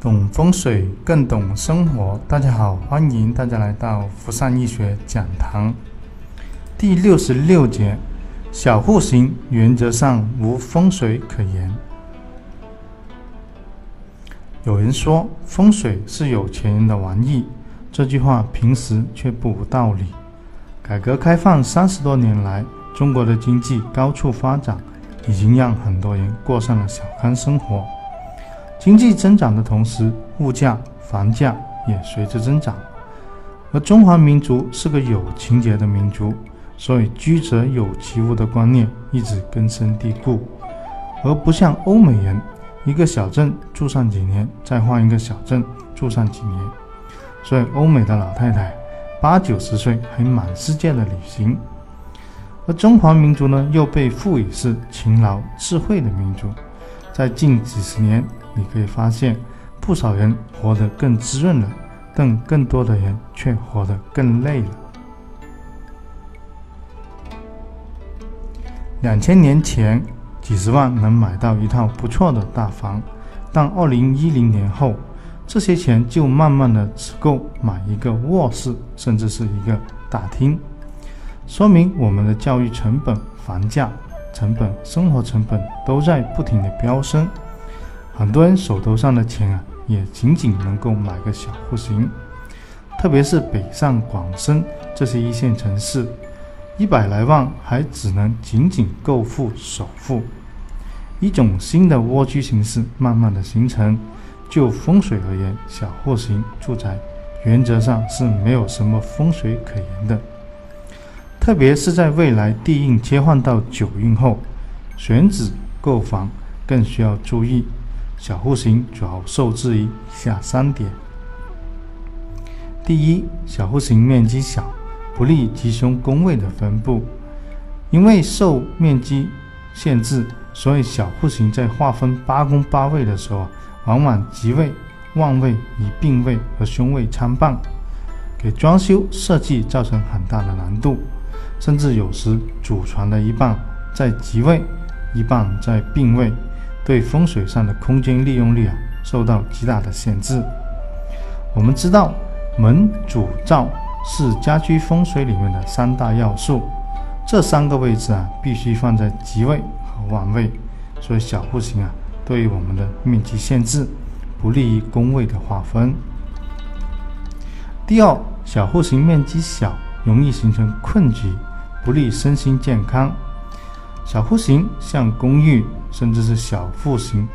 懂风水更懂生活。大家好，欢迎大家来到福善易学讲堂。第六十六节，小户型原则上无风水可言。有人说风水是有钱人的玩意，这句话平时却不无道理。改革开放三十多年来，中国的经济高速发展，已经让很多人过上了小康生活。经济增长的同时，物价、房价也随之增长。而中华民族是个有情节的民族，所以居者有其屋的观念一直根深蒂固，而不像欧美人，一个小镇住上几年，再换一个小镇住上几年。所以欧美的老太太八九十岁还满世界的旅行，而中华民族呢，又被赋予是勤劳智慧的民族，在近几十年。你可以发现，不少人活得更滋润了，但更多的人却活得更累了。两千年前，几十万能买到一套不错的大房，但二零一零年后，这些钱就慢慢的只够买一个卧室，甚至是一个大厅，说明我们的教育成本、房价成本、生活成本都在不停的飙升。很多人手头上的钱啊，也仅仅能够买个小户型，特别是北上广深这些一线城市，一百来万还只能仅仅够付首付。一种新的蜗居形式慢慢的形成。就风水而言，小户型住宅原则上是没有什么风水可言的，特别是在未来地运切换到九运后，选址购房更需要注意。小户型主要受制于以下三点：第一，小户型面积小，不利吉凶宫位的分布。因为受面积限制，所以小户型在划分八宫八位的时候，往往吉位、旺位与病位和凶位参半，给装修设计造成很大的难度。甚至有时祖传的一半在吉位，一半在病位。对风水上的空间利用率啊，受到极大的限制。我们知道，门、主、灶是家居风水里面的三大要素，这三个位置啊，必须放在吉位和旺位。所以小户型啊，对于我们的面积限制，不利于宫位的划分。第二，小户型面积小，容易形成困局，不利身心健康。小户型像公寓，甚至是小户型、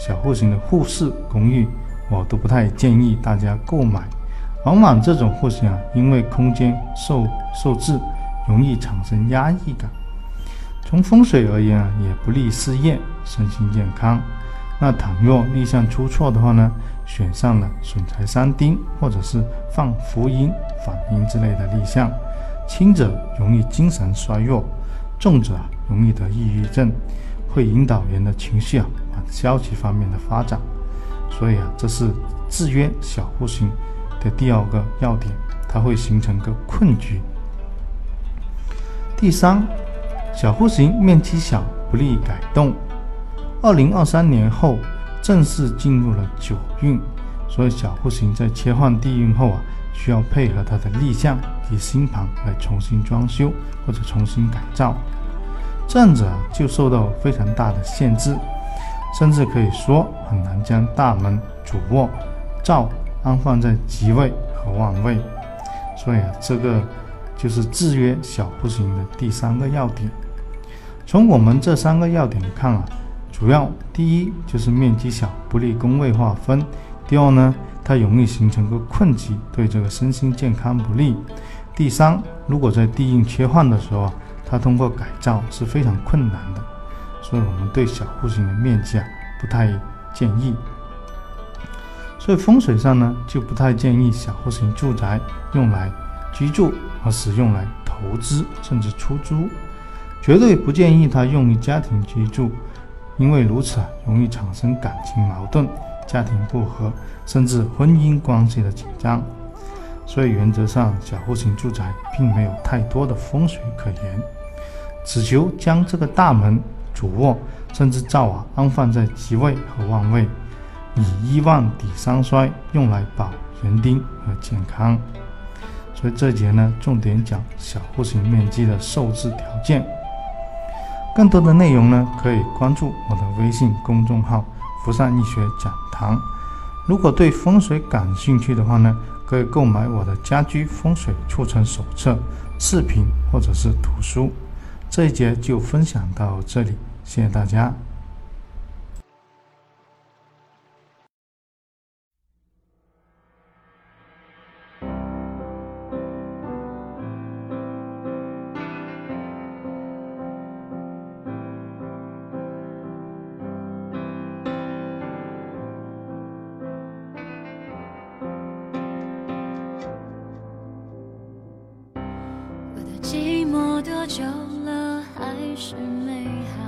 小户型的户式公寓，我都不太建议大家购买。往往这种户型啊，因为空间受受制，容易产生压抑感。从风水而言啊，也不利事业、身心健康。那倘若立项出错的话呢，选上了损财三丁，或者是放福音、反阴之类的立项，轻者容易精神衰弱，重者啊。容易得抑郁症，会引导人的情绪啊往消极方面的发展，所以啊，这是制约小户型的第二个要点，它会形成个困局。第三，小户型面积小，不利改动。二零二三年后正式进入了九运，所以小户型在切换地运后啊，需要配合它的立项及新盘来重新装修或者重新改造。这样子啊，就受到非常大的限制，甚至可以说很难将大门、主卧、灶安放在吉位和旺位。所以啊，这个就是制约小户型的第三个要点。从我们这三个要点看啊，主要第一就是面积小，不利宫位划分；第二呢，它容易形成个困局，对这个身心健康不利；第三，如果在地运切换的时候啊。它通过改造是非常困难的，所以我们对小户型的面积啊不太建议。所以风水上呢就不太建议小户型住宅用来居住，而是用来投资甚至出租，绝对不建议它用于家庭居住，因为如此啊容易产生感情矛盾、家庭不和，甚至婚姻关系的紧张。所以原则上小户型住宅并没有太多的风水可言。只求将这个大门、主卧甚至灶啊安放在吉位和旺位，以一旺抵三衰，用来保人丁和健康。所以这节呢，重点讲小户型面积的受制条件。更多的内容呢，可以关注我的微信公众号“福善易学讲堂”。如果对风水感兴趣的话呢，可以购买我的家居风水促成手册、视频或者是图书。这一节就分享到这里，谢谢大家。寂寞多久是美好？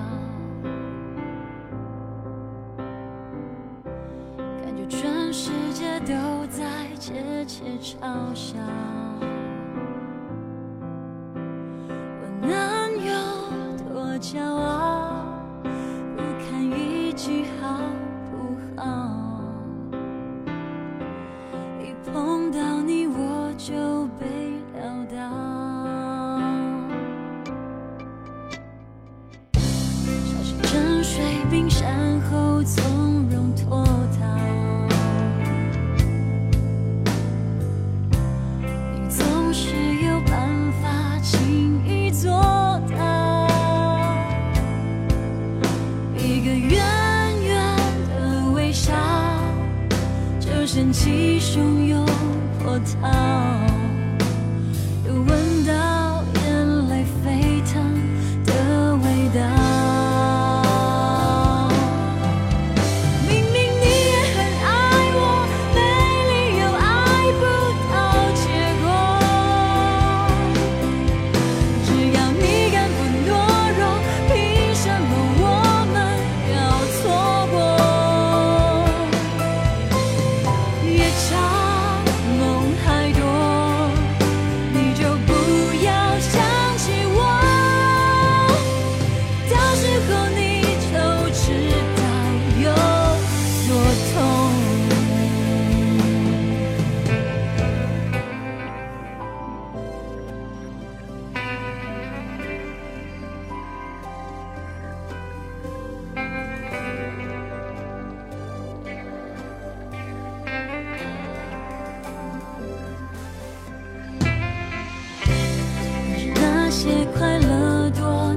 感觉全世界都在窃窃嘲笑。些快乐多。